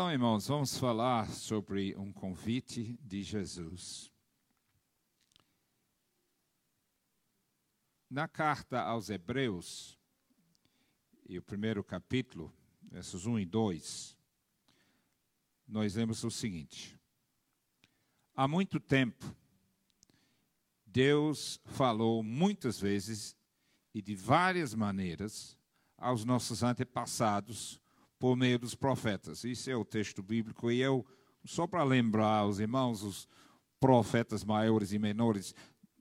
Então, irmãos, vamos falar sobre um convite de Jesus. Na carta aos Hebreus, e o primeiro capítulo, versos 1 e 2, nós lemos o seguinte: Há muito tempo, Deus falou muitas vezes e de várias maneiras aos nossos antepassados por meio dos profetas. Isso é o texto bíblico. E eu, só para lembrar aos irmãos, os profetas maiores e menores,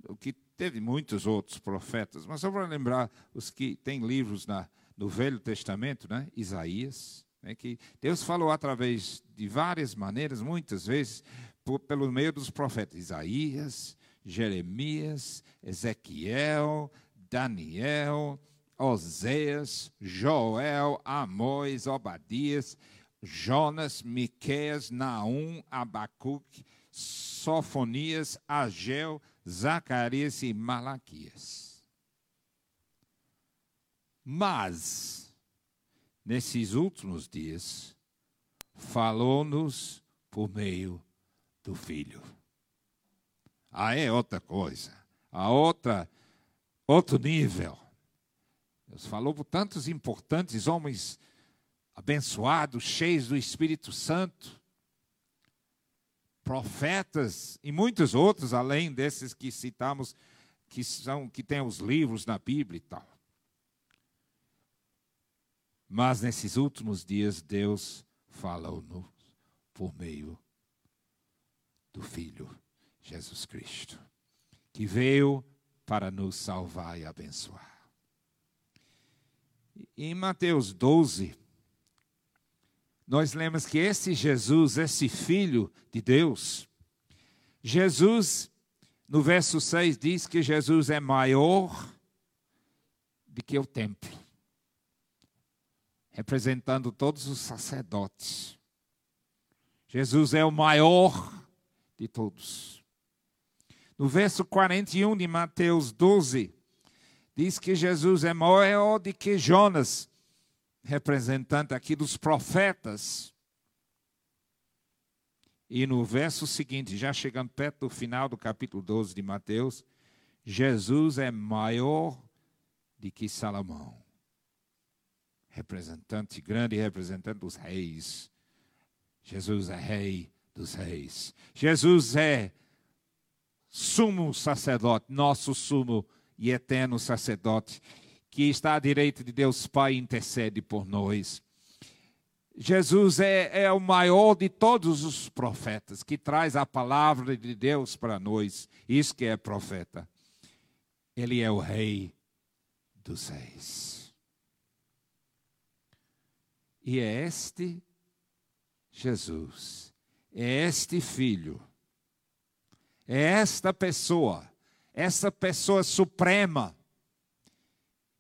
o que teve muitos outros profetas, mas só para lembrar os que têm livros na, no Velho Testamento, né? Isaías, né? que Deus falou através de várias maneiras, muitas vezes, por, pelo meio dos profetas. Isaías, Jeremias, Ezequiel, Daniel, Oséias, Joel, Amós, Obadias, Jonas, Miqueias, Naum, Abacuque, Sofonias, Ageu, Zacarias e Malaquias. Mas, nesses últimos dias, falou-nos por meio do Filho. Aí é outra coisa, a outra, outro nível. Deus falou por tantos importantes homens abençoados, cheios do Espírito Santo, profetas e muitos outros além desses que citamos que são que têm os livros na Bíblia e tal. Mas nesses últimos dias Deus falou-nos por meio do Filho Jesus Cristo, que veio para nos salvar e abençoar. Em Mateus 12, nós lemos que esse Jesus, esse Filho de Deus, Jesus, no verso 6, diz que Jesus é maior do que o templo, representando todos os sacerdotes. Jesus é o maior de todos. No verso 41 de Mateus 12, diz que Jesus é maior do que Jonas, representante aqui dos profetas. E no verso seguinte, já chegando perto do final do capítulo 12 de Mateus, Jesus é maior do que Salomão. Representante, grande representante dos reis. Jesus é rei dos reis. Jesus é sumo sacerdote, nosso sumo sacerdote e eterno sacerdote, que está à direita de Deus Pai e intercede por nós. Jesus é, é, o maior de todos os profetas, que traz a palavra de Deus para nós. Isso que é profeta. Ele é o rei dos reis. E é este Jesus, é este filho, é esta pessoa essa pessoa suprema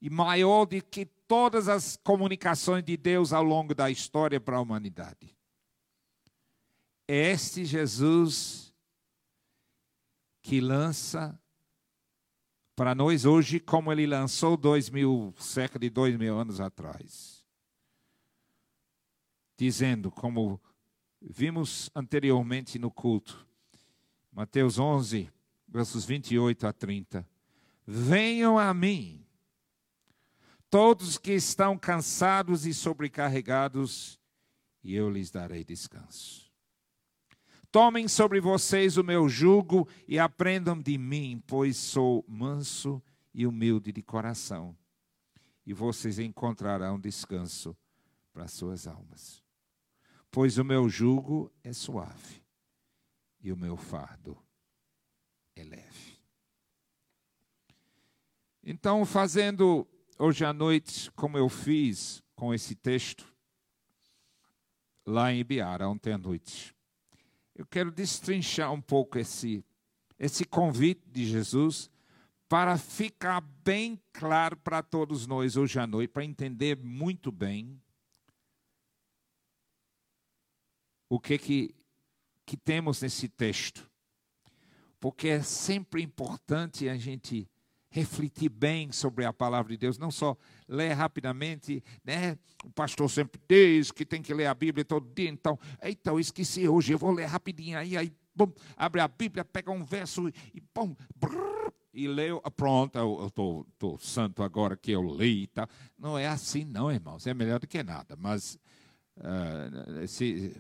e maior do que todas as comunicações de Deus ao longo da história para a humanidade. É este Jesus que lança para nós hoje, como ele lançou dois mil, cerca de dois mil anos atrás. Dizendo, como vimos anteriormente no culto, Mateus 11, versos 28 a 30. Venham a mim, todos que estão cansados e sobrecarregados, e eu lhes darei descanso. Tomem sobre vocês o meu jugo e aprendam de mim, pois sou manso e humilde de coração, e vocês encontrarão descanso para suas almas. Pois o meu jugo é suave e o meu fardo é leve. Então, fazendo hoje à noite, como eu fiz com esse texto, lá em Ibiara, ontem à noite, eu quero destrinchar um pouco esse, esse convite de Jesus para ficar bem claro para todos nós hoje à noite, para entender muito bem o que, que, que temos nesse texto porque é sempre importante a gente refletir bem sobre a palavra de Deus, não só ler rapidamente, né? O pastor sempre diz que tem que ler a Bíblia todo dia, então, então esqueci hoje, eu vou ler rapidinho aí, aí bom, abre a Bíblia, pega um verso e bom, e leu, pronto, eu estou santo agora que eu li e tal. Não é assim, não, irmãos, é melhor do que nada, mas uh, se,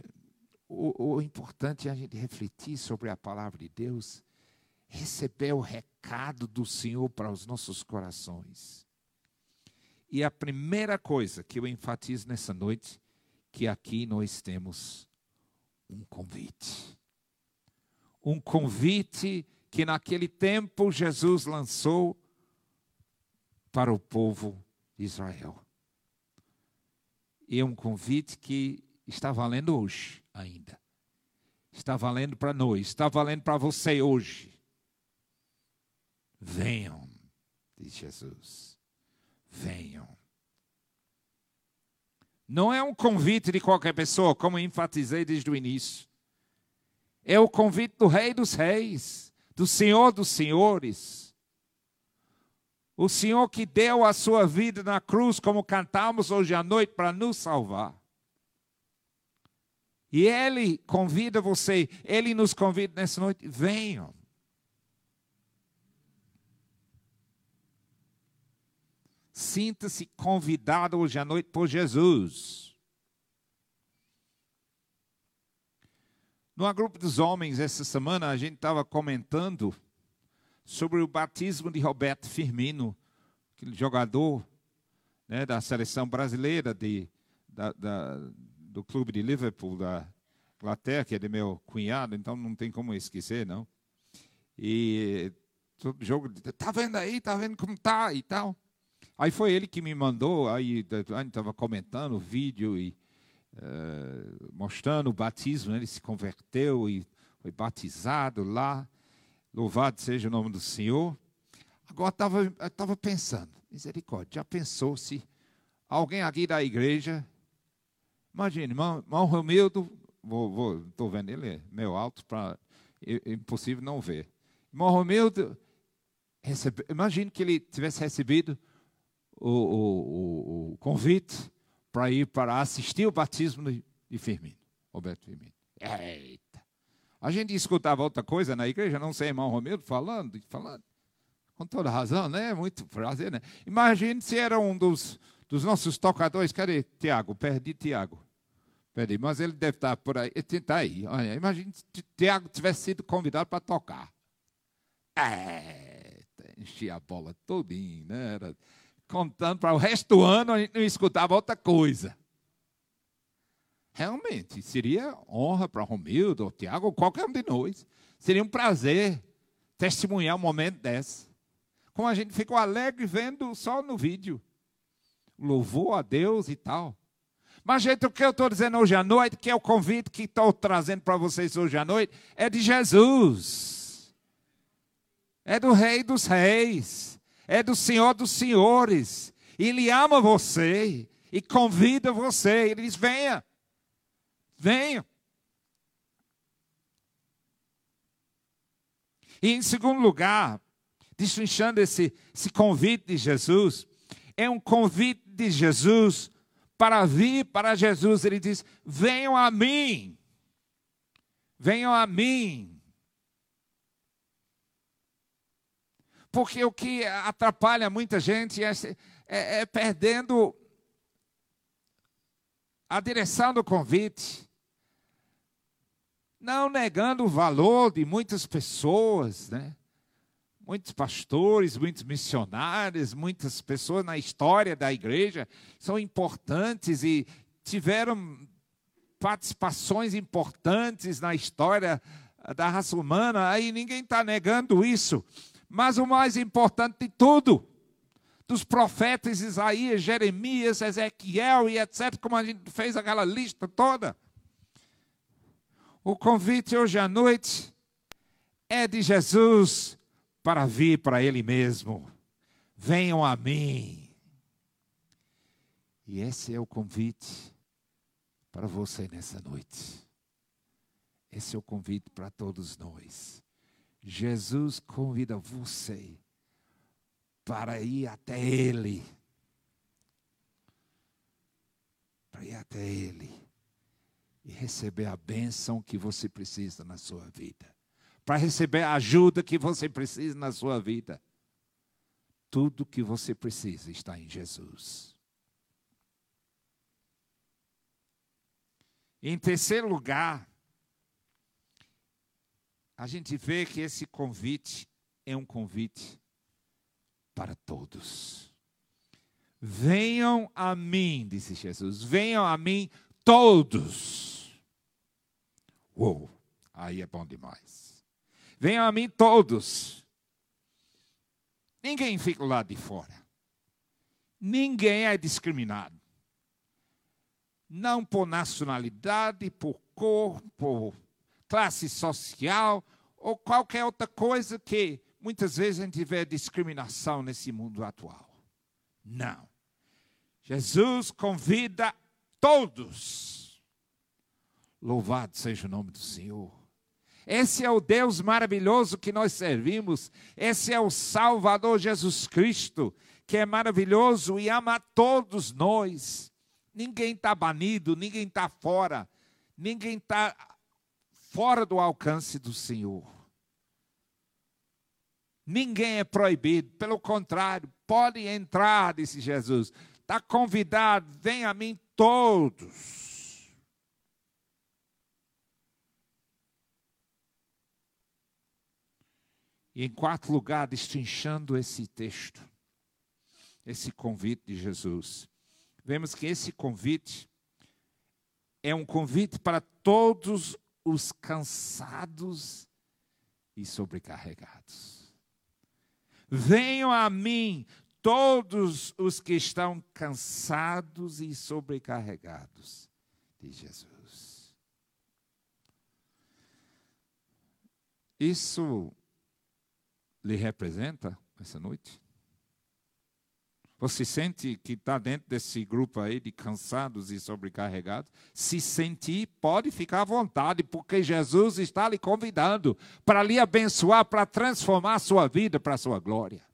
o, o importante é a gente refletir sobre a palavra de Deus, receber o recado do Senhor para os nossos corações. E a primeira coisa que eu enfatizo nessa noite, que aqui nós temos um convite. Um convite que naquele tempo Jesus lançou para o povo de Israel. E é um convite que está valendo hoje ainda. Está valendo para nós, está valendo para você hoje. Venham, diz Jesus. Venham. Não é um convite de qualquer pessoa, como enfatizei desde o início. É o convite do Rei dos Reis, do Senhor dos Senhores. O Senhor que deu a sua vida na cruz, como cantamos hoje à noite, para nos salvar. E Ele convida você, Ele nos convida nessa noite, venham. Sinta-se convidado hoje à noite por Jesus. No grupo dos homens, essa semana, a gente estava comentando sobre o batismo de Roberto Firmino, aquele jogador né, da seleção brasileira de, da, da, do clube de Liverpool, da Inglaterra, que é de meu cunhado, então não tem como esquecer, não. E todo jogo, tá vendo aí, tá vendo como tá e tal. Aí foi ele que me mandou, aí a gente estava comentando o vídeo e uh, mostrando o batismo, ele se converteu e foi batizado lá. Louvado seja o nome do Senhor. Agora estava pensando, misericórdia, já pensou se alguém aqui da igreja, imagine, irmão, irmão Romildo, estou vendo ele é meio alto, para é impossível não ver. Irmão Romildo, recebe, imagine que ele tivesse recebido o, o, o convite para ir para assistir o batismo de Firmino, Roberto Firmino. Eita! A gente escutava outra coisa na igreja, não sei, irmão Romero falando, falando. Com toda razão, né? Muito prazer, né? Imagine se era um dos, dos nossos tocadores. Cadê Tiago? Perdi Tiago. Perdi, mas ele deve estar por aí. Ele está aí. Olha, imagine se Tiago tivesse sido convidado para tocar. É, enchia a bola todinha, né? Era, contando para o resto do ano, a gente não escutava outra coisa. Realmente, seria honra para Romildo, ou Tiago, ou qualquer um de nós. Seria um prazer testemunhar um momento desse. Como a gente ficou alegre vendo só no vídeo. Louvou a Deus e tal. Mas, gente, o que eu estou dizendo hoje à noite, que é o convite que estou trazendo para vocês hoje à noite, é de Jesus. É do Rei dos Reis é do Senhor dos Senhores. Ele ama você e convida você. Ele diz: venha, venha. E em segundo lugar, destrinchando esse, esse convite de Jesus, é um convite de Jesus para vir para Jesus. Ele diz: venham a mim, venham a mim. Porque o que atrapalha muita gente é, é, é perdendo a direção do convite. Não negando o valor de muitas pessoas, né? muitos pastores, muitos missionários, muitas pessoas na história da igreja são importantes e tiveram participações importantes na história da raça humana, aí ninguém está negando isso. Mas o mais importante de tudo, dos profetas Isaías, Jeremias, Ezequiel e etc., como a gente fez aquela lista toda. O convite hoje à noite é de Jesus para vir para Ele mesmo. Venham a mim. E esse é o convite para você nessa noite. Esse é o convite para todos nós. Jesus convida você para ir até Ele. Para ir até Ele e receber a bênção que você precisa na sua vida. Para receber a ajuda que você precisa na sua vida. Tudo que você precisa está em Jesus. Em terceiro lugar, a gente vê que esse convite é um convite para todos. Venham a mim, disse Jesus, venham a mim todos. Uou, aí é bom demais. Venham a mim todos. Ninguém fica lá de fora. Ninguém é discriminado. Não por nacionalidade, por cor, por classe social ou qualquer outra coisa que muitas vezes a gente vê discriminação nesse mundo atual. Não. Jesus convida todos. Louvado seja o nome do Senhor. Esse é o Deus maravilhoso que nós servimos. Esse é o Salvador Jesus Cristo, que é maravilhoso e ama a todos nós. Ninguém está banido, ninguém está fora, ninguém está fora do alcance do Senhor. Ninguém é proibido, pelo contrário, pode entrar, disse Jesus. Está convidado, vem a mim todos. E em quarto lugar, destrinchando esse texto, esse convite de Jesus, vemos que esse convite é um convite para todos os cansados e sobrecarregados. Venham a mim todos os que estão cansados e sobrecarregados, de Jesus. Isso lhe representa essa noite? Você sente que está dentro desse grupo aí de cansados e sobrecarregados? Se sentir, pode ficar à vontade, porque Jesus está lhe convidando para lhe abençoar, para transformar a sua vida para a sua glória.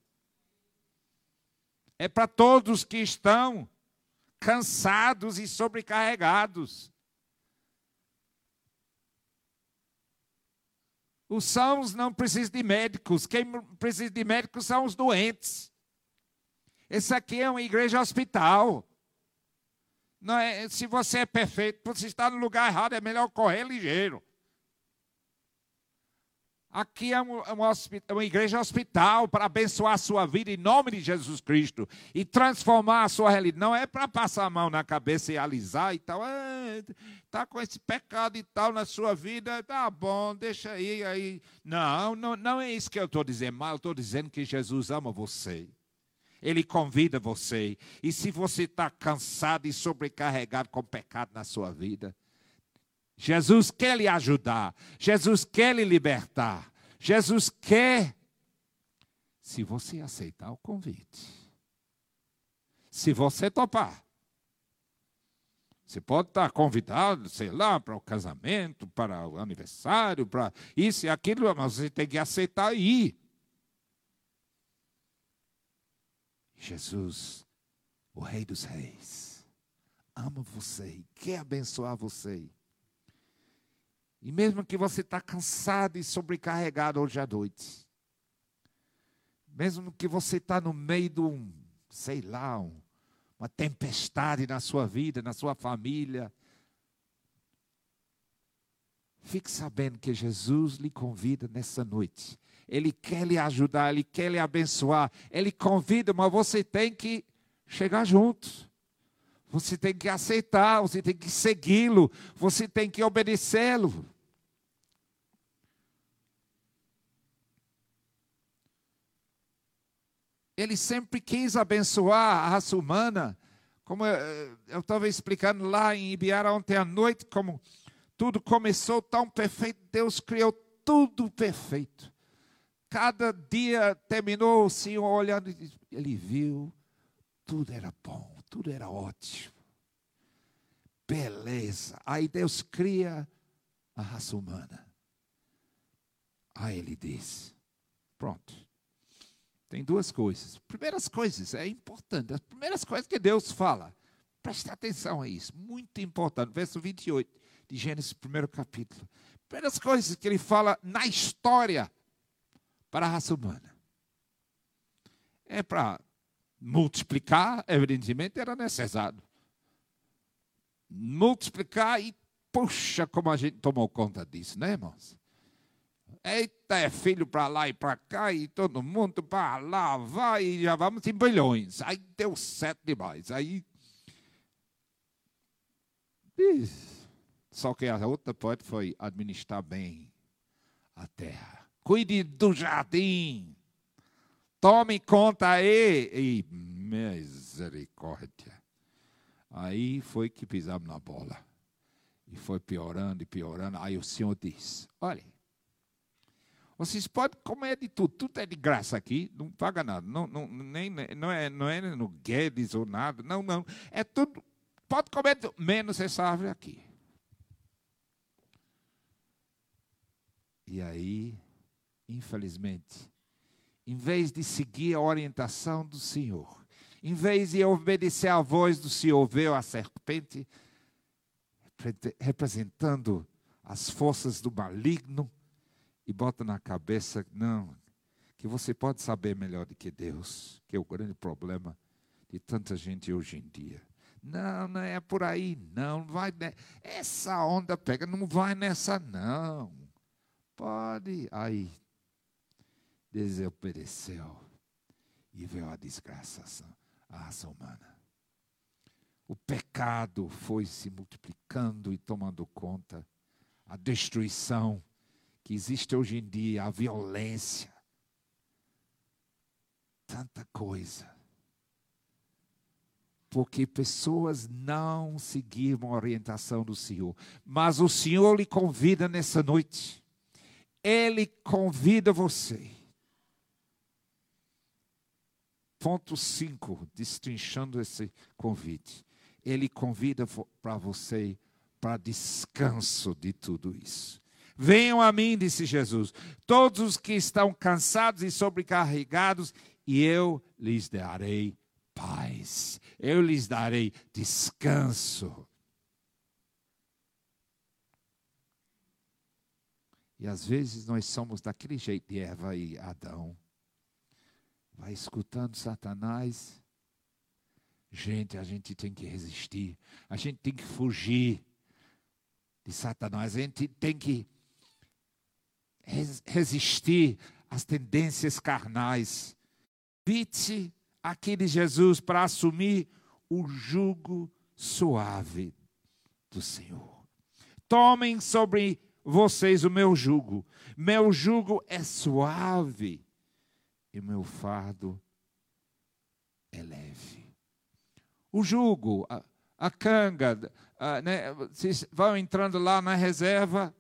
É para todos que estão cansados e sobrecarregados. Os sãos não precisam de médicos, quem precisa de médicos são os doentes. Esse aqui é uma igreja hospital. Não é, se você é perfeito, você está no lugar errado, é melhor correr ligeiro. Aqui é uma, uma, uma, igreja hospital para abençoar a sua vida em nome de Jesus Cristo e transformar a sua realidade. Não é para passar a mão na cabeça e alisar e tal. Está ah, com esse pecado e tal na sua vida, tá bom, deixa aí. aí. Não, não, não é isso que eu estou dizendo, mas eu estou dizendo que Jesus ama você. Ele convida você. E se você está cansado e sobrecarregado com pecado na sua vida, Jesus quer lhe ajudar. Jesus quer lhe libertar. Jesus quer. Se você aceitar o convite. Se você topar. Você pode estar convidado, sei lá, para o casamento, para o aniversário, para isso e aquilo, mas você tem que aceitar e ir. Jesus, o Rei dos Reis, ama você e quer abençoar você. E mesmo que você está cansado e sobrecarregado hoje à noite, mesmo que você está no meio de um, sei lá, um, uma tempestade na sua vida, na sua família, fique sabendo que Jesus lhe convida nessa noite ele quer lhe ajudar, Ele quer lhe abençoar. Ele convida, mas você tem que chegar junto. Você tem que aceitar, você tem que segui-lo, você tem que obedecê-lo. Ele sempre quis abençoar a raça humana, como eu estava explicando lá em Ibiara ontem à noite, como tudo começou tão perfeito, Deus criou tudo perfeito cada dia terminou o Senhor olhando e ele viu, tudo era bom, tudo era ótimo. Beleza. Aí Deus cria a raça humana. Aí ele diz: Pronto, tem duas coisas. Primeiras coisas, é importante. As primeiras coisas que Deus fala. Preste atenção a isso. Muito importante. Verso 28 de Gênesis, primeiro capítulo. Primeiras coisas que ele fala na história para a raça humana. É para multiplicar, evidentemente, era necessário. Multiplicar e, puxa, como a gente tomou conta disso, né, irmãos? Eita, é filho para lá e para cá, e todo mundo para lá, vai, e já vamos em bilhões. Aí deu certo demais. Aí. Só que a outra parte foi administrar bem a terra. Cuide do jardim. Tome conta aí. E misericórdia. Aí foi que pisamos na bola. E foi piorando e piorando. Aí o Senhor diz: Olha, vocês podem comer de tudo, tudo é de graça aqui, não paga nada. Não, não, nem, não, é, não é no Guedes ou nada, não, não. É tudo, pode comer menos essa árvore aqui. E aí, infelizmente, em vez de seguir a orientação do Senhor, em vez de obedecer à voz do Senhor, veio a serpente representando as forças do maligno e bota na cabeça, não, que você pode saber melhor do que Deus, que é o grande problema de tanta gente hoje em dia. Não, não é por aí, não, vai essa onda pega, não vai nessa não. Pode, aí desobedeceu e veio a desgraça à raça humana. O pecado foi se multiplicando e tomando conta, a destruição que existe hoje em dia, a violência, tanta coisa. Porque pessoas não seguiram a orientação do Senhor. Mas o Senhor lhe convida nessa noite. Ele convida você. Ponto 5, destrinchando esse convite. Ele convida para você para descanso de tudo isso. Venham a mim, disse Jesus, todos os que estão cansados e sobrecarregados, e eu lhes darei paz, eu lhes darei descanso. E às vezes nós somos daquele jeito de Eva e Adão. Vai escutando Satanás. Gente, a gente tem que resistir. A gente tem que fugir de Satanás. A gente tem que resistir às tendências carnais. Vite aqui de Jesus para assumir o jugo suave do Senhor. Tomem sobre vocês o meu jugo. Meu jugo é suave e meu fardo é leve. O jugo, a, a canga, a, né, vocês vão entrando lá na reserva,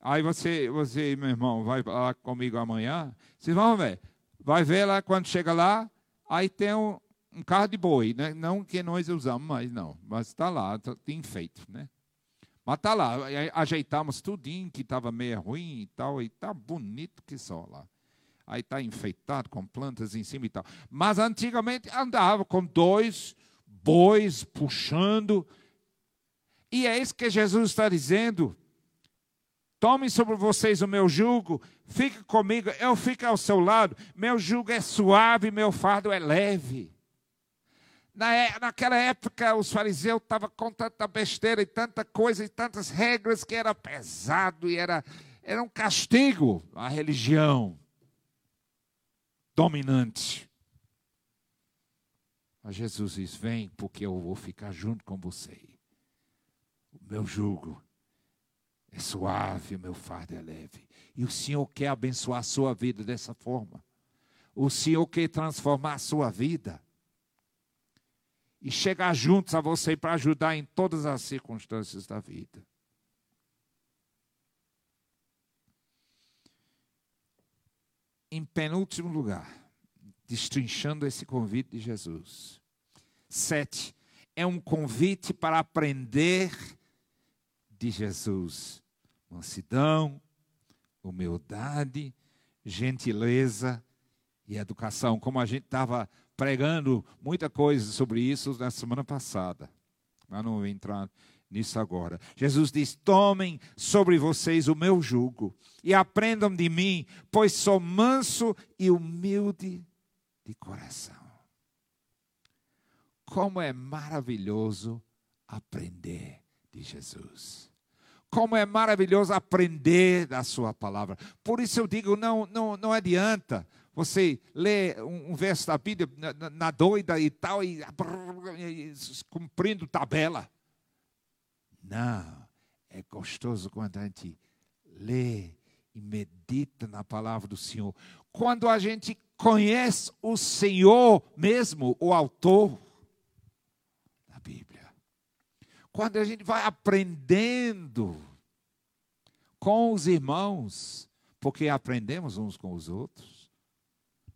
Aí você, você, meu irmão, vai lá comigo amanhã. Vocês vão ver. Vai ver lá quando chega lá, aí tem um, um carro de boi, né? Não que nós usamos mais, não. Mas está lá, tá, tem feito, né? Mas está lá, ajeitamos tudinho que estava meio ruim e tal, e está bonito que só lá. Aí está enfeitado com plantas em cima e tal. Mas antigamente andava com dois bois puxando. E é isso que Jesus está dizendo. Tomem sobre vocês o meu jugo, fique comigo, eu fico ao seu lado. Meu jugo é suave, meu fardo é leve. Na, é, naquela época, os fariseus estavam com tanta besteira e tanta coisa e tantas regras que era pesado e era, era um castigo à religião dominante. Mas Jesus diz: Vem, porque eu vou ficar junto com você. O meu jugo é suave, o meu fardo é leve. E o Senhor quer abençoar a sua vida dessa forma. O Senhor quer transformar a sua vida. E chegar juntos a você para ajudar em todas as circunstâncias da vida. Em penúltimo lugar, destrinchando esse convite de Jesus. Sete, é um convite para aprender de Jesus. Mansidão, humildade, gentileza e educação, como a gente estava pregando muita coisa sobre isso na semana passada. Mas não vou entrar nisso agora. Jesus diz: Tomem sobre vocês o meu jugo e aprendam de mim, pois sou manso e humilde de coração. Como é maravilhoso aprender de Jesus. Como é maravilhoso aprender da Sua palavra. Por isso eu digo: não, não, não adianta você ler um, um verso da Bíblia na, na, doida e tal, e, e cumprindo tabela. Não, é gostoso quando a gente lê e medita na palavra do Senhor. Quando a gente conhece o Senhor mesmo, o autor da Bíblia. Quando a gente vai aprendendo com os irmãos, porque aprendemos uns com os outros.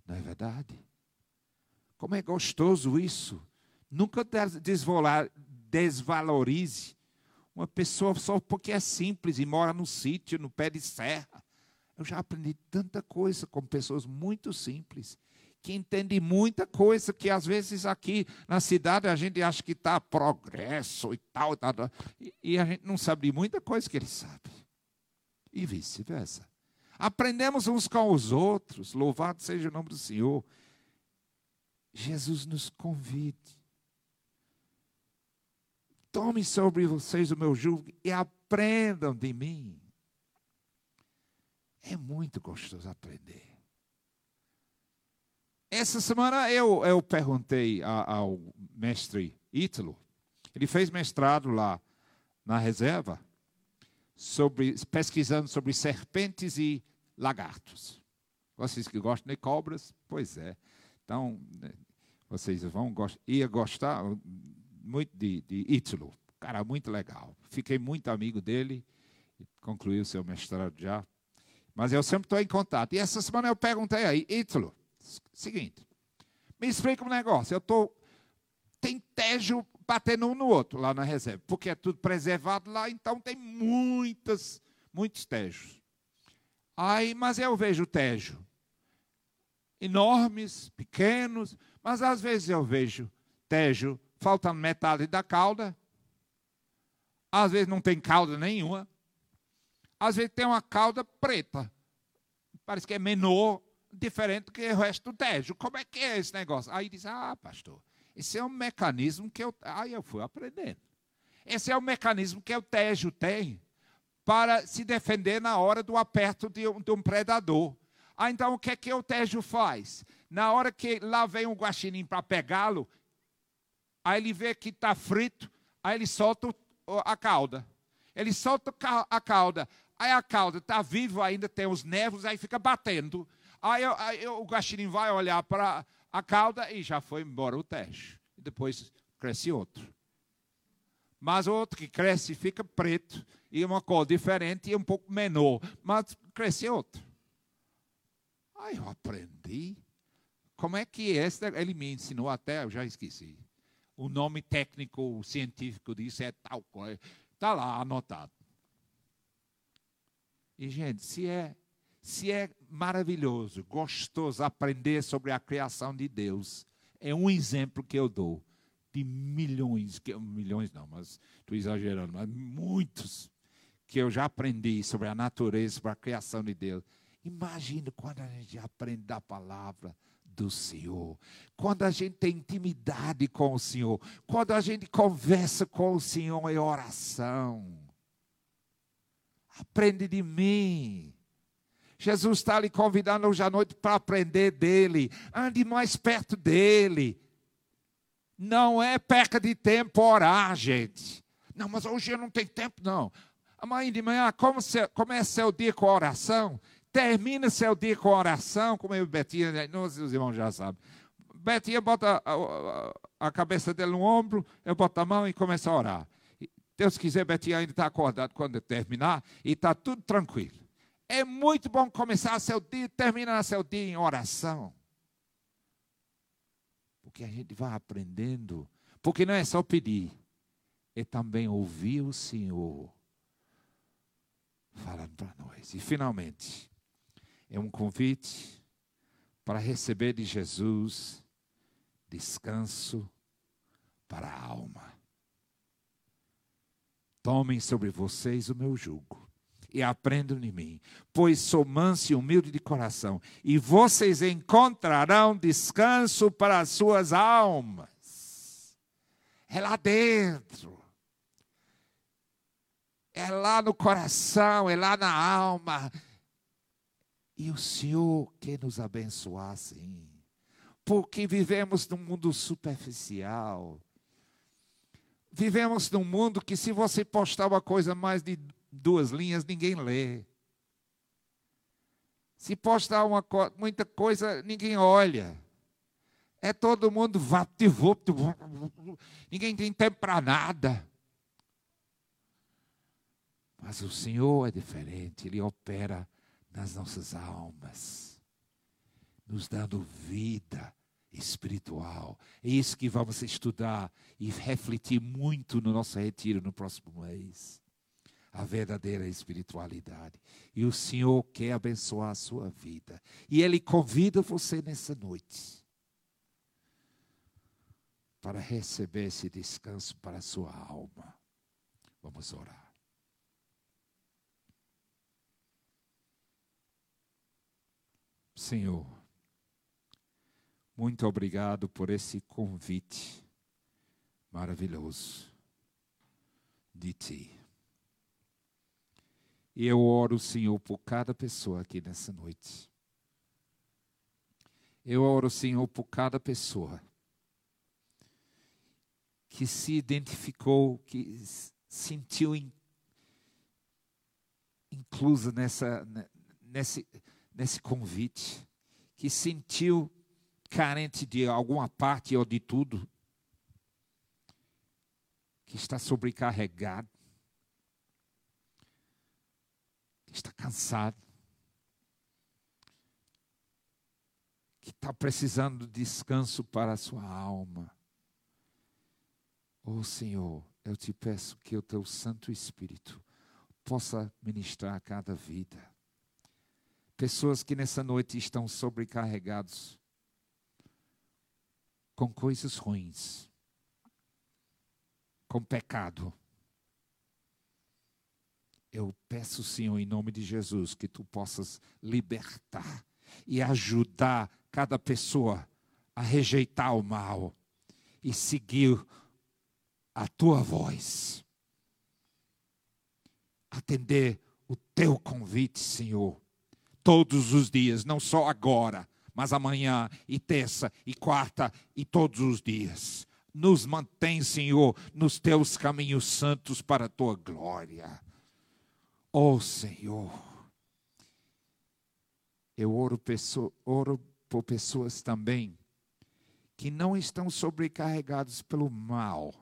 Não é verdade? Como é gostoso isso. Nunca desvalorize uma pessoa só porque é simples e mora no sítio, no pé de serra. Eu já aprendi tanta coisa com pessoas muito simples, que entendem muita coisa que às vezes aqui na cidade a gente acha que está progresso e tal, tal, tal, e a gente não sabe de muita coisa que ele sabe. E vice-versa. Aprendemos uns com os outros, louvado seja o nome do Senhor. Jesus nos convide Tome sobre vocês o meu jugo e aprendam de mim. É muito gostoso aprender. Essa semana eu, eu perguntei ao mestre Ítalo, ele fez mestrado lá na reserva, sobre, pesquisando sobre serpentes e lagartos. Vocês que gostam de cobras, pois é. Então, né, vocês vão ia gostar muito de, de Ítalo, cara muito legal. Fiquei muito amigo dele, concluiu seu mestrado já. Mas eu sempre estou em contato. E essa semana eu perguntei aí, Ítalo, seguinte, me explica um negócio. Eu estou. Tem tejo batendo um no outro lá na reserva, porque é tudo preservado lá, então tem muitas, muitos tejos. Aí, mas eu vejo tejo enormes, pequenos, mas às vezes eu vejo tejo falta metade da cauda. Às vezes não tem cauda nenhuma. Às vezes tem uma cauda preta. Parece que é menor, diferente do que o resto do tejo. Como é que é esse negócio? Aí diz: Ah, pastor, esse é um mecanismo que eu. Aí eu fui aprendendo. Esse é o mecanismo que o tejo tem para se defender na hora do aperto de um, de um predador. Ah, então o que é que o tejo faz? Na hora que lá vem um guaxinim para pegá-lo, aí ele vê que está frito, aí ele solta a cauda. Ele solta a cauda, aí a cauda está viva ainda, tem os nervos, aí fica batendo. Aí, aí o guaxinim vai olhar para a cauda e já foi embora o teste. Depois cresce outro. Mas outro que cresce fica preto, e uma cor diferente e um pouco menor, mas cresce outro. Aí eu aprendi. Como é que esse, ele me ensinou até, eu já esqueci. O nome técnico científico disso é tal coisa. Está lá anotado. E, gente, se é, se é maravilhoso, gostoso aprender sobre a criação de Deus, é um exemplo que eu dou de milhões, que, milhões não, mas estou exagerando, mas muitos que eu já aprendi sobre a natureza, sobre a criação de Deus. Imagina quando a gente aprende da palavra, do Senhor. Quando a gente tem intimidade com o Senhor, quando a gente conversa com o Senhor em oração. Aprende de mim. Jesus está lhe convidando hoje à noite para aprender dele. Ande mais perto dele. Não é perca de tempo orar, gente. Não, mas hoje eu não tenho tempo, não. Amanhã de manhã, como, se, como é seu dia com a oração? Termina seu dia com oração, como eu e Betinha, né? os irmãos já sabem. Betinha bota a, a, a, cabeça dele no ombro, eu boto a mão e começo a orar. Deus quiser, Betinha ainda está acordado quando terminar e está tudo tranquilo. É muito bom começar seu dia, terminar seu dia em oração. Porque a gente vai aprendendo. Porque não é só pedir, é também ouvir o Senhor falando para nós. E finalmente, é um convite para receber de Jesus descanso para a alma. Tomem sobre vocês o meu jugo e aprendam de mim, pois sou manso e humilde de coração, e vocês encontrarão descanso para as suas almas. É lá dentro. É lá no coração, é lá na alma. E o Senhor quer nos abençoar, sim. Porque vivemos num mundo superficial. Vivemos num mundo que, se você postar uma coisa mais de duas linhas, ninguém lê. Se postar uma, muita coisa, ninguém olha. É todo mundo vapt-vupt. Ninguém tem tempo para nada. Mas o Senhor é diferente, Ele opera nas nossas almas, nos dando vida espiritual. É isso que vamos estudar e refletir muito no nosso retiro no próximo mês. A verdadeira espiritualidade. E o Senhor quer abençoar a sua vida. E Ele convida você nessa noite para receber esse descanso para a sua alma. Vamos orar. Senhor, muito obrigado por esse convite maravilhoso de Ti. E eu oro, Senhor, por cada pessoa aqui nessa noite. Eu oro, Senhor, por cada pessoa que se identificou, que sentiu in, inclusa nessa, nesse, nesse convite, que sentiu carente de alguma parte ou de tudo, que está sobrecarregado, que está cansado, que está precisando de descanso para a sua alma. Oh Senhor, eu te peço que o teu Santo Espírito possa ministrar a cada vida Pessoas que nessa noite estão sobrecarregados com coisas ruins, com pecado. Eu peço, Senhor, em nome de Jesus, que tu possas libertar e ajudar cada pessoa a rejeitar o mal e seguir a tua voz. Atender o teu convite, Senhor, todos os dias, não só agora, mas amanhã e terça e quarta e todos os dias. Nos mantém, Senhor, nos teus caminhos santos para a tua glória. Oh Senhor, eu oro, pessoa, oro por pessoas também que não estão sobrecarregados pelo mal,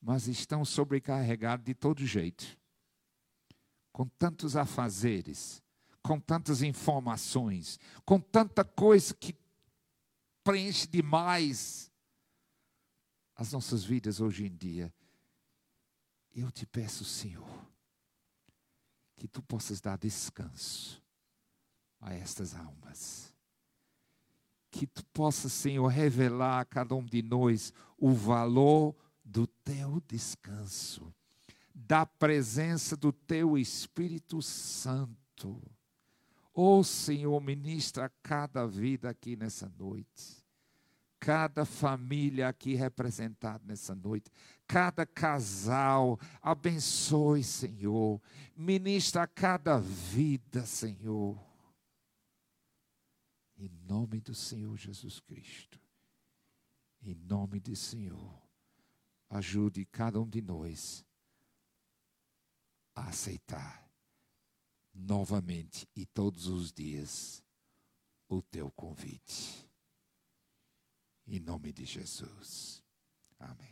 mas estão sobrecarregados de todo jeito, com tantos afazeres, com tantas informações, com tanta coisa que preenche demais as nossas vidas hoje em dia. Eu te peço, Senhor, que tu possas dar descanso a estas almas. Que tu possas, Senhor, revelar a cada um de nós o valor do teu descanso, da presença do teu Espírito Santo Ô oh, Senhor, ministra cada vida aqui nessa noite. Cada família aqui representada nessa noite. Cada casal. Abençoe, Senhor. Ministra cada vida, Senhor. Em nome do Senhor Jesus Cristo. Em nome do Senhor. Ajude cada um de nós a aceitar novamente e todos os dias o teu convite. Em nome de Jesus. Amém.